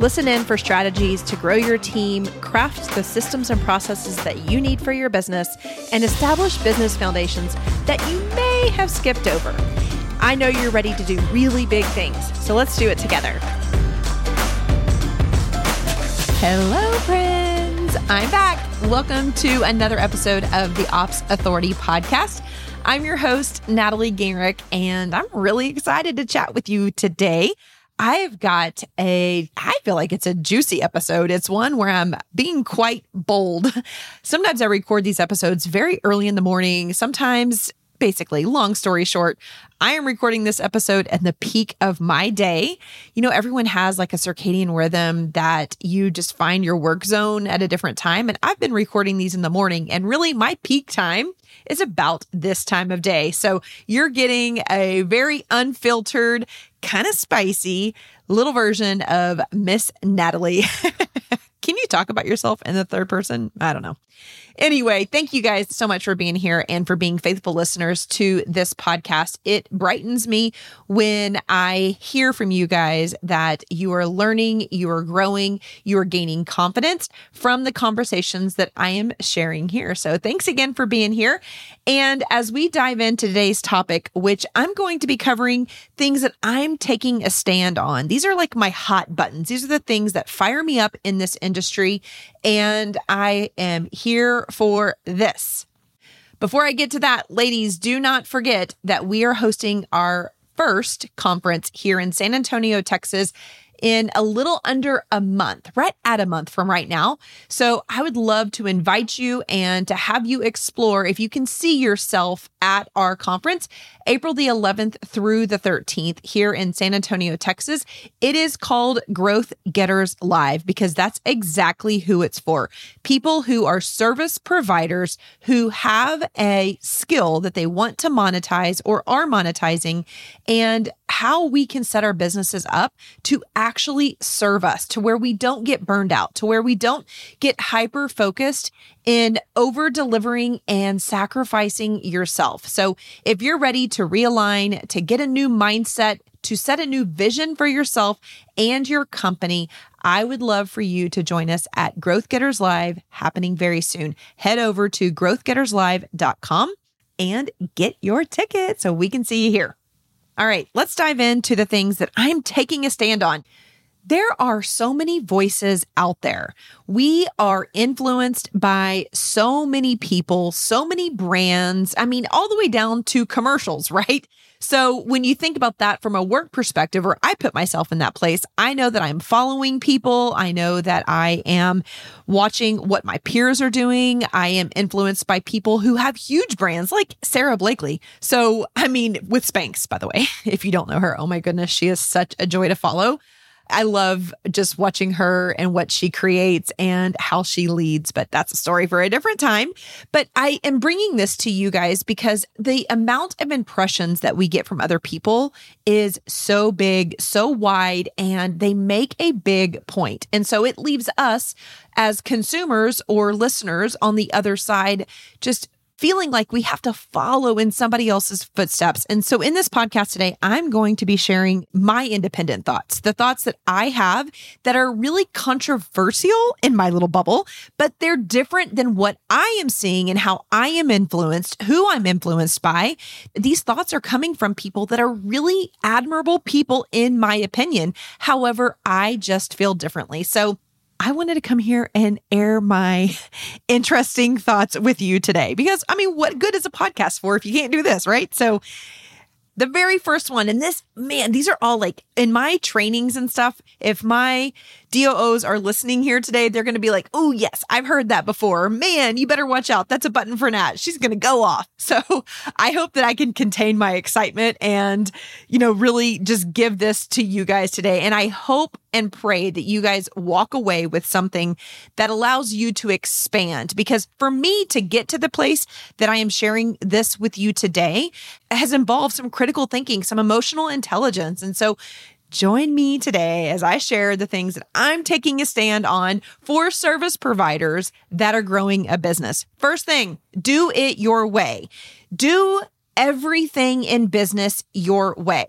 Listen in for strategies to grow your team, craft the systems and processes that you need for your business, and establish business foundations that you may have skipped over. I know you're ready to do really big things, so let's do it together. Hello, friends. I'm back. Welcome to another episode of the Ops Authority podcast. I'm your host, Natalie Gingrich, and I'm really excited to chat with you today. I've got a, I feel like it's a juicy episode. It's one where I'm being quite bold. Sometimes I record these episodes very early in the morning. Sometimes, basically, long story short, I am recording this episode at the peak of my day. You know, everyone has like a circadian rhythm that you just find your work zone at a different time. And I've been recording these in the morning, and really my peak time is about this time of day. So you're getting a very unfiltered, kind of spicy little version of Miss Natalie. Can you talk about yourself in the third person? I don't know. Anyway, thank you guys so much for being here and for being faithful listeners to this podcast. It brightens me when I hear from you guys that you are learning, you are growing, you are gaining confidence from the conversations that I am sharing here. So thanks again for being here. And as we dive into today's topic, which I'm going to be covering things that I'm taking a stand on. These are like my hot buttons. These are the things that fire me up in this industry. And I am here for this. Before I get to that, ladies, do not forget that we are hosting our first conference here in San Antonio, Texas in a little under a month, right at a month from right now. So I would love to invite you and to have you explore if you can see yourself at our conference, April the 11th through the 13th here in San Antonio, Texas. It is called Growth Getters Live because that's exactly who it's for. People who are service providers who have a skill that they want to monetize or are monetizing and how we can set our businesses up to actually serve us to where we don't get burned out, to where we don't get hyper focused in over delivering and sacrificing yourself. So if you're ready to realign, to get a new mindset, to set a new vision for yourself and your company, I would love for you to join us at Growth Getters Live happening very soon. Head over to growthgetterslive.com and get your ticket so we can see you here. All right, let's dive into the things that I'm taking a stand on. There are so many voices out there. We are influenced by so many people, so many brands. I mean, all the way down to commercials, right? So when you think about that from a work perspective, or I put myself in that place, I know that I'm following people. I know that I am watching what my peers are doing. I am influenced by people who have huge brands like Sara Blakely. So, I mean, with Spanx, by the way, if you don't know her, oh my goodness, she is such a joy to follow. I love just watching her and what she creates and how she leads, but that's a story for a different time. But I am bringing this to you guys because the amount of impressions that we get from other people is so big, so wide, and they make a big point. And so it leaves us as consumers or listeners on the other side just feeling like we have to follow in somebody else's footsteps. And so in this podcast today, I'm going to be sharing my independent thoughts, the thoughts that I have that are really controversial in my little bubble, but they're different than what I am seeing and how I am influenced, who I'm influenced by. These thoughts are coming from people that are really admirable people, in my opinion. However, I just feel differently. So I wanted to come here and air my interesting thoughts with you today because I mean, what good is a podcast for if you can't do this, right? So, The very first one, and this, man, these are all like in my trainings and stuff. If my DOOs are listening here today, they're going to be like, oh, yes, I've heard that before. Man, you better watch out. That's a button for Nat. She's going to go off. So I hope that I can contain my excitement and, you know, really just give this to you guys today. And I hope and pray that you guys walk away with something that allows you to expand. Because for me to get to the place that I am sharing this with you today has involved some critical thinking, some emotional intelligence. And so Join me today as I share the things that I'm taking a stand on for service providers that are growing a business. First thing, do it your way. Do everything in business your way.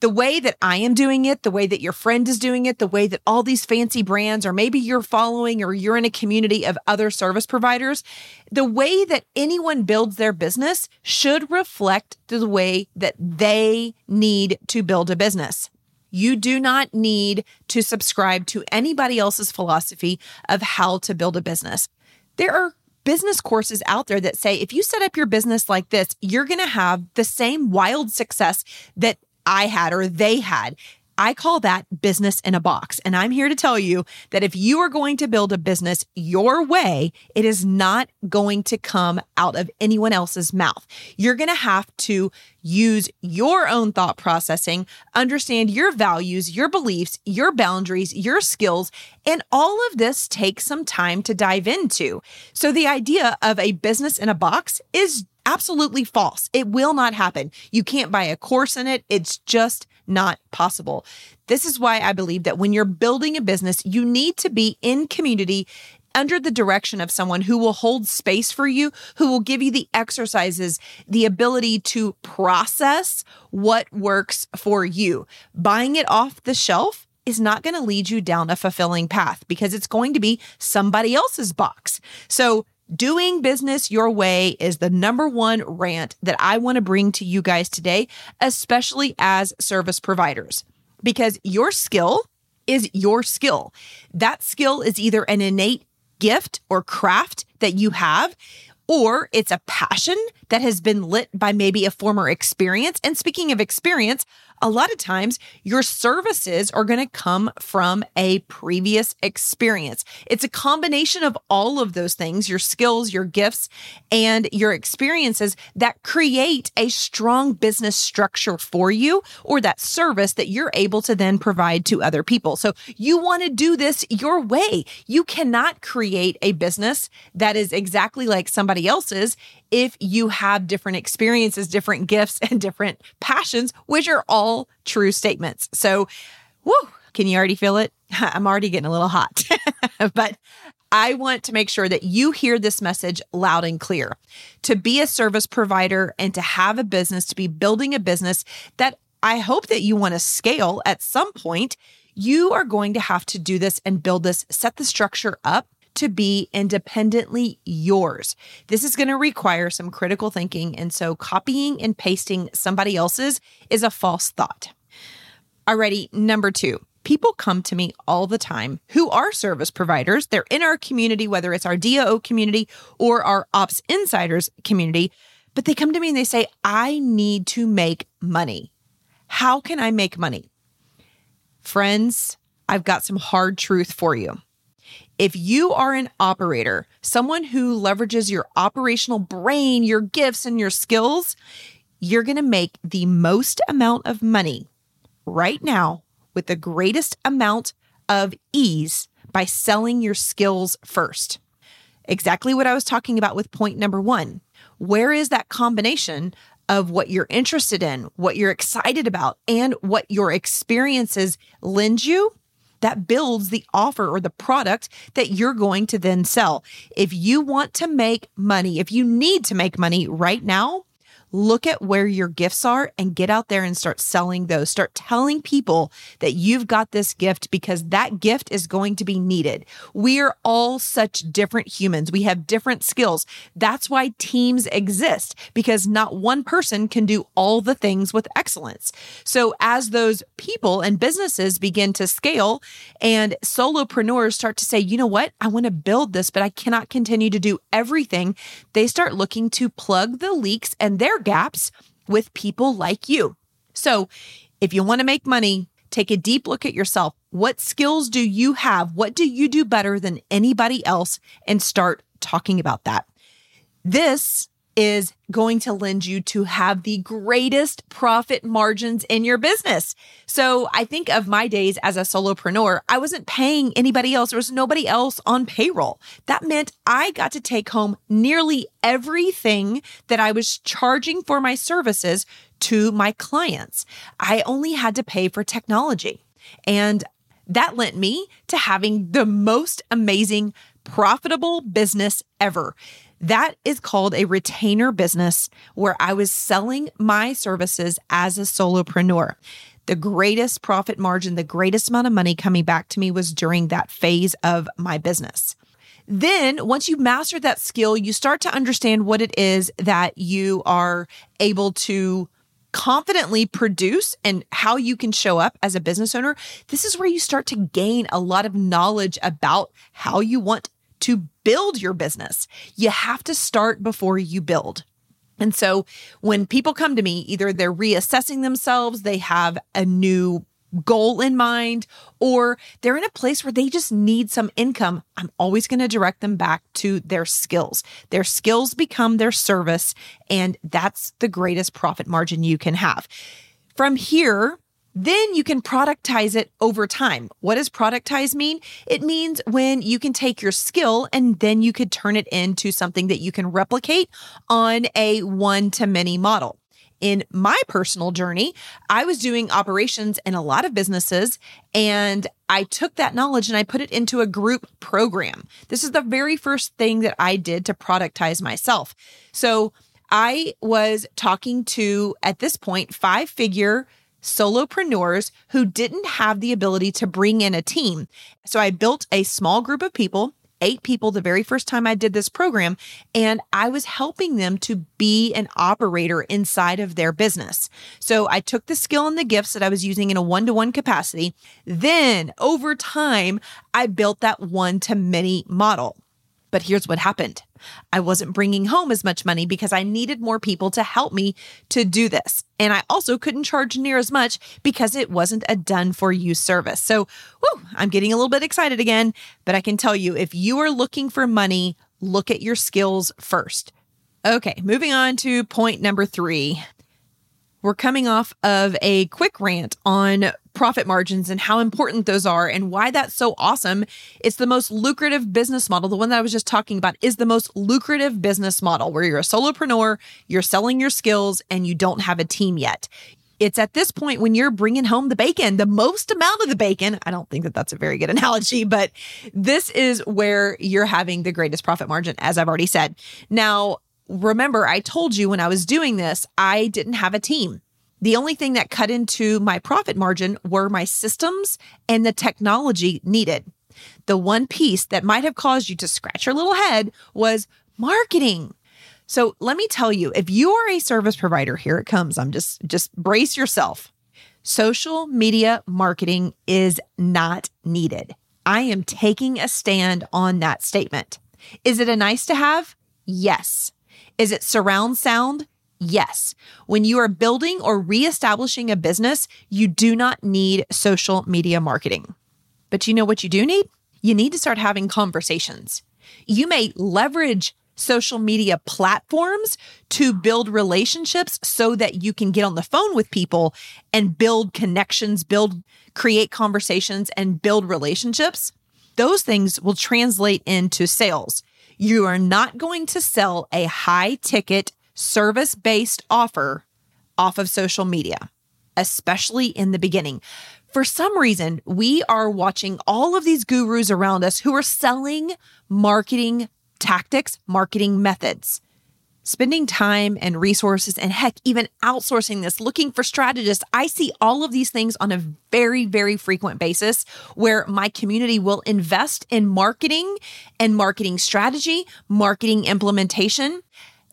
The way that I am doing it, the way that your friend is doing it, the way that all these fancy brands, or maybe you're following or you're in a community of other service providers, the way that anyone builds their business should reflect the way that they need to build a business. You do not need to subscribe to anybody else's philosophy of how to build a business. There are business courses out there that say if you set up your business like this, you're going to have the same wild success that I had or they had. I call that business in a box. And I'm here to tell you that if you are going to build a business your way, it is not going to come out of anyone else's mouth. You're going to have to use your own thought processing, understand your values, your beliefs, your boundaries, your skills, and all of this takes some time to dive into. So the idea of a business in a box is absolutely false. It will not happen. You can't buy a course in it. It's just not possible. This is why I believe that when you're building a business, you need to be in community under the direction of someone who will hold space for you, who will give you the exercises, the ability to process what works for you. Buying it off the shelf is not going to lead you down a fulfilling path because it's going to be somebody else's box. So Doing business your way is the number one rant that I want to bring to you guys today, especially as service providers, because your skill is your skill. That skill is either an innate gift or craft that you have, or it's a passion that has been lit by maybe a former experience. And speaking of experience, a lot of times your services are going to come from a previous experience. It's a combination of all of those things your skills, your gifts, and your experiences that create a strong business structure for you or that service that you're able to then provide to other people. So you want to do this your way. You cannot create a business that is exactly like somebody else's if you have different experiences, different gifts, and different passions, which are all true statements. So, whoo, can you already feel it? I'm already getting a little hot, but I want to make sure that you hear this message loud and clear. To be a service provider and to have a business, to be building a business that I hope that you want to scale at some point, you are going to have to do this and build this, set the structure up to be independently yours. This is going to require some critical thinking. And so copying and pasting somebody else's is a false thought. Alrighty, number two. People come to me all the time who are service providers. They're in our community, whether it's our DOO community or our Ops Insiders community, but they come to me and they say, I need to make money. How can I make money? Friends, I've got some hard truth for you. If you are an operator, someone who leverages your operational brain, your gifts, and your skills, you're going to make the most amount of money right now with the greatest amount of ease by selling your skills first. Exactly what I was talking about with point number one. Where is that combination of what you're interested in, what you're excited about, and what your experiences lend you? That builds the offer or the product that you're going to then sell. If you want to make money, if you need to make money right now, look at where your gifts are and get out there and start selling those. Start telling people that you've got this gift because that gift is going to be needed. We are all such different humans. We have different skills. That's why teams exist because not one person can do all the things with excellence. So as those people and businesses begin to scale and solopreneurs start to say, you know what? I want to build this, but I cannot continue to do everything. They start looking to plug the leaks and their gaps with people like you. So if you want to make money, take a deep look at yourself. What skills do you have? What do you do better than anybody else? And start talking about that. This is going to lend you to have the greatest profit margins in your business. So I think of my days as a solopreneur, I wasn't paying anybody else. There was nobody else on payroll. That meant I got to take home nearly everything that I was charging for my services to my clients. I only had to pay for technology. And that lent me to having the most amazing, profitable business ever. That is called a retainer business where I was selling my services as a solopreneur. The greatest profit margin, the greatest amount of money coming back to me was during that phase of my business. Then, once you master that skill, you start to understand what it is that you are able to confidently produce and how you can show up as a business owner. This is where you start to gain a lot of knowledge about how you want to build your business. You have to start before you build. And so when people come to me, either they're reassessing themselves, they have a new goal in mind, or they're in a place where they just need some income, I'm always going to direct them back to their skills. Their skills become their service, and that's the greatest profit margin you can have. From here, then you can productize it over time. What does productize mean? It means when you can take your skill and then you could turn it into something that you can replicate on a one to many model. In my personal journey, I was doing operations in a lot of businesses and I took that knowledge and I put it into a group program. This is the very first thing that I did to productize myself. So I was talking to, at this point, five figure solopreneurs who didn't have the ability to bring in a team. So I built a small group of people, eight people the very first time I did this program, and I was helping them to be an operator inside of their business. So I took the skill and the gifts that I was using in a one to one capacity. Then over time, I built that one to many model. But here's what happened I wasn't bringing home as much money because I needed more people to help me to do this. And I also couldn't charge near as much because it wasn't a done for you service. So, whew, I'm getting a little bit excited again. But I can tell you if you are looking for money, look at your skills first. Okay, moving on to point number three. We're coming off of a quick rant on profit margins and how important those are and why that's so awesome. It's the most lucrative business model. The one that I was just talking about is the most lucrative business model where you're a solopreneur, you're selling your skills, and you don't have a team yet. It's at this point when you're bringing home the bacon, the most amount of the bacon. I don't think that that's a very good analogy, but this is where you're having the greatest profit margin, as I've already said. Now, remember, I told you when I was doing this, I didn't have a team. The only thing that cut into my profit margin were my systems and the technology needed. The one piece that might have caused you to scratch your little head was marketing. So let me tell you, if you are a service provider, here it comes. I'm just just brace yourself. Social media marketing is not needed. I am taking a stand on that statement. Is it a nice to have? Yes. Is it surround sound? Yes. When you are building or reestablishing a business, you do not need social media marketing. But you know what you do need? You need to start having conversations. You may leverage social media platforms to build relationships so that you can get on the phone with people and build connections, build, create conversations, and build relationships. Those things will translate into sales. You are not going to sell a high ticket service based offer off of social media, especially in the beginning. For some reason, we are watching all of these gurus around us who are selling marketing tactics, marketing methods spending time and resources and heck, even outsourcing this, looking for strategists. I see all of these things on a very, very frequent basis where my community will invest in marketing and marketing strategy, marketing implementation,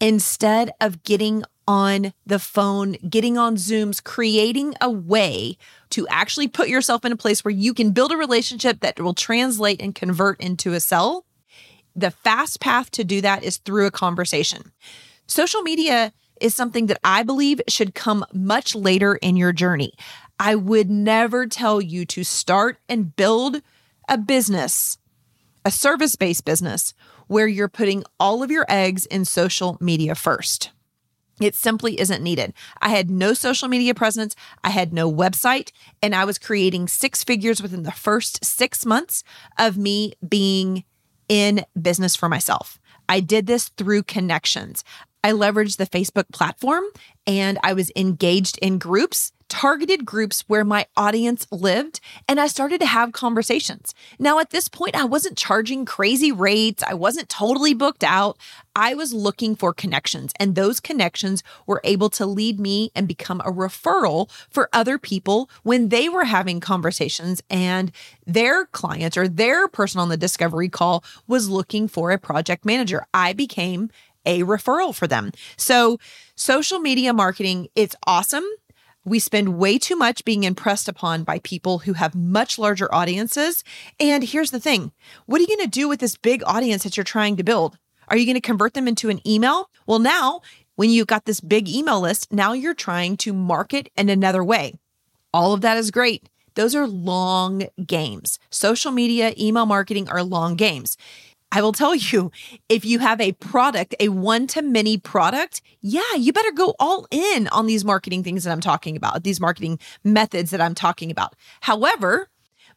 instead of getting on the phone, getting on Zooms, creating a way to actually put yourself in a place where you can build a relationship that will translate and convert into a sell the fast path to do that is through a conversation. Social media is something that I believe should come much later in your journey. I would never tell you to start and build a business, a service based business, where you're putting all of your eggs in social media first. It simply isn't needed. I had no social media presence. I had no website, and I was creating six figures within the first six months of me being in business for myself. I did this through connections. I leveraged the Facebook platform and I was engaged in groups targeted groups where my audience lived, and I started to have conversations. Now, at this point, I wasn't charging crazy rates, I wasn't totally booked out. I was looking for connections, and those connections were able to lead me and become a referral for other people when they were having conversations and their clients or their person on the discovery call was looking for a project manager. I became a referral for them. So, social media marketing, it's awesome. We spend way too much being impressed upon by people who have much larger audiences. And here's the thing what are you going to do with this big audience that you're trying to build? Are you going to convert them into an email? Well, now, when you've got this big email list, now you're trying to market in another way. All of that is great. Those are long games. Social media, email marketing are long games. I will tell you, if you have a product, a one to many product, yeah, you better go all in on these marketing things that I'm talking about, these marketing methods that I'm talking about. However,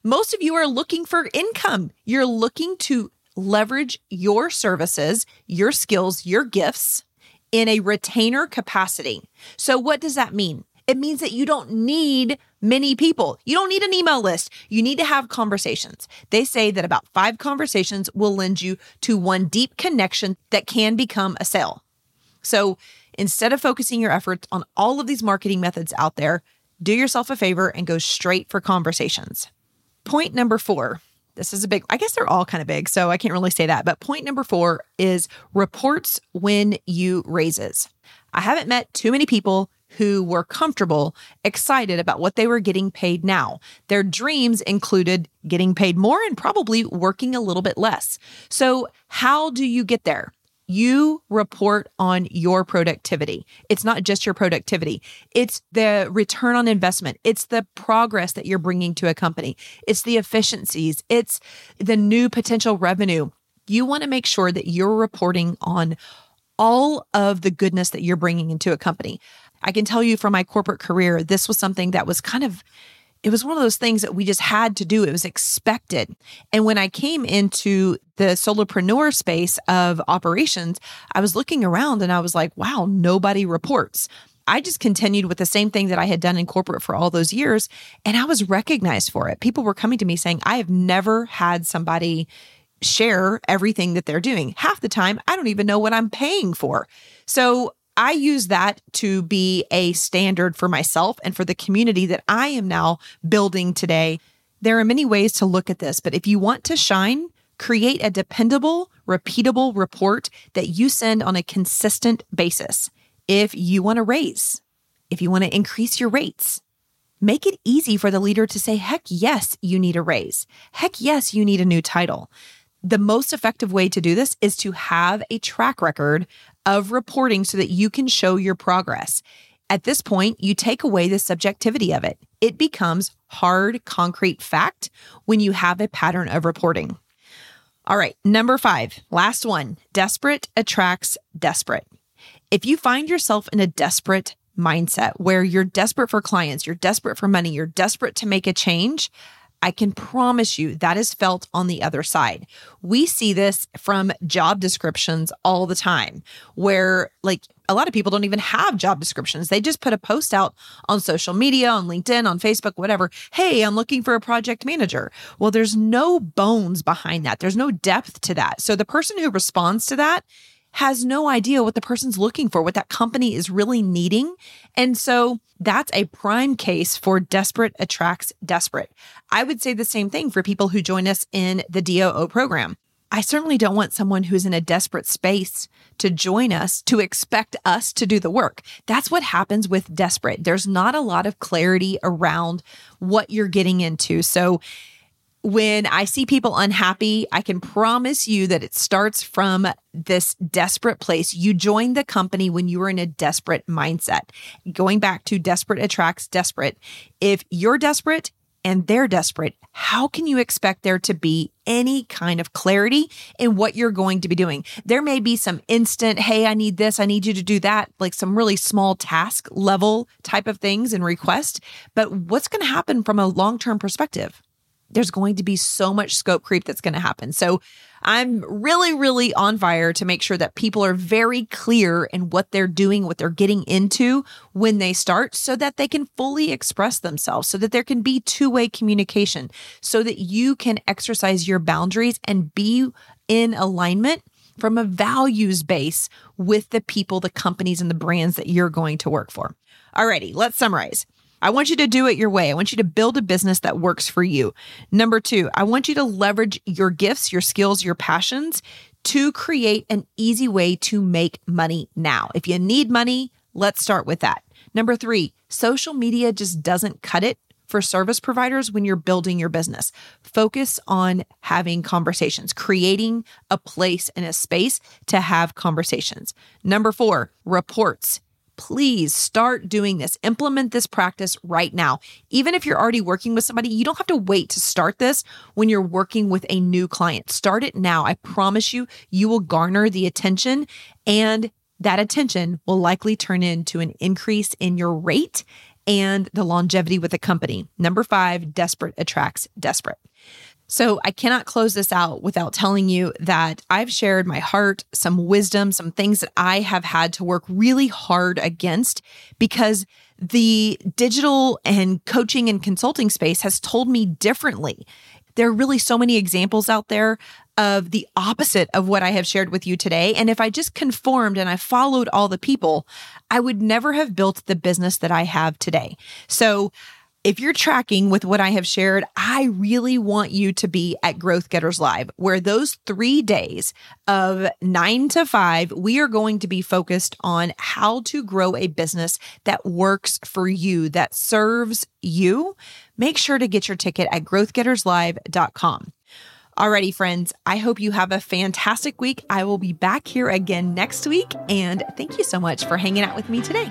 most of you are looking for income. You're looking to leverage your services, your skills, your gifts in a retainer capacity. So, what does that mean? It means that you don't need many people. You don't need an email list. You need to have conversations. They say that about five conversations will lend you to one deep connection that can become a sale. So instead of focusing your efforts on all of these marketing methods out there, do yourself a favor and go straight for conversations. Point number four. This is a big, I guess they're all kind of big, so I can't really say that. But point number four is reports when you raises. I haven't met too many people who were comfortable, excited about what they were getting paid now. Their dreams included getting paid more and probably working a little bit less. So, how do you get there? You report on your productivity. It's not just your productivity, it's the return on investment, it's the progress that you're bringing to a company, it's the efficiencies, it's the new potential revenue. You want to make sure that you're reporting on all of the goodness that you're bringing into a company. I can tell you from my corporate career, this was something that was kind of it was one of those things that we just had to do. It was expected. And when I came into the solopreneur space of operations, I was looking around and I was like, wow, nobody reports. I just continued with the same thing that I had done in corporate for all those years. And I was recognized for it. People were coming to me saying, I have never had somebody share everything that they're doing. Half the time, I don't even know what I'm paying for. So I use that to be a standard for myself and for the community that I am now building today. There are many ways to look at this, but if you want to shine, create a dependable, repeatable report that you send on a consistent basis. If you want to raise, if you want to increase your rates, make it easy for the leader to say, heck yes, you need a raise. Heck yes, you need a new title. The most effective way to do this is to have a track record of reporting so that you can show your progress. At this point, you take away the subjectivity of it. It becomes hard, concrete fact when you have a pattern of reporting. All right, number five, last one desperate attracts desperate. If you find yourself in a desperate mindset where you're desperate for clients, you're desperate for money, you're desperate to make a change, I can promise you that is felt on the other side. We see this from job descriptions all the time, where like a lot of people don't even have job descriptions. They just put a post out on social media, on LinkedIn, on Facebook, whatever. Hey, I'm looking for a project manager. Well, there's no bones behind that, there's no depth to that. So the person who responds to that has no idea what the person's looking for, what that company is really needing. And so that's a prime case for desperate attracts desperate. I would say the same thing for people who join us in the DOO program. I certainly don't want someone who's in a desperate space to join us to expect us to do the work. That's what happens with desperate. There's not a lot of clarity around what you're getting into. So when I see people unhappy, I can promise you that it starts from this desperate place. You joined the company when you were in a desperate mindset. Going back to desperate attracts desperate. If you're desperate, and they're desperate, how can you expect there to be any kind of clarity in what you're going to be doing? There may be some instant, hey, I need this, I need you to do that, like some really small task level type of things and request. But what's going to happen from a long term perspective? There's going to be so much scope creep that's going to happen. So I'm really, really on fire to make sure that people are very clear in what they're doing, what they're getting into when they start, so that they can fully express themselves, so that there can be two way communication, so that you can exercise your boundaries and be in alignment from a values base with the people, the companies, and the brands that you're going to work for. Alrighty, let's summarize. I want you to do it your way. I want you to build a business that works for you. Number two, I want you to leverage your gifts, your skills, your passions to create an easy way to make money now. If you need money, let's start with that. Number three, social media just doesn't cut it for service providers when you're building your business. Focus on having conversations, creating a place and a space to have conversations. Number four, reports please start doing this. Implement this practice right now. Even if you're already working with somebody, you don't have to wait to start this when you're working with a new client. Start it now. I promise you, you will garner the attention and that attention will likely turn into an increase in your rate and the longevity with the company. Number five, desperate attracts desperate. So I cannot close this out without telling you that I've shared my heart, some wisdom, some things that I have had to work really hard against because the digital and coaching and consulting space has told me differently. There are really so many examples out there of the opposite of what I have shared with you today. And if I just conformed and I followed all the people, I would never have built the business that I have today. So if you're tracking with what I have shared, I really want you to be at Growth Getters Live, where those three days of nine to five, we are going to be focused on how to grow a business that works for you, that serves you. Make sure to get your ticket at growthgetterslive.com. Alrighty, friends, I hope you have a fantastic week. I will be back here again next week. And thank you so much for hanging out with me today.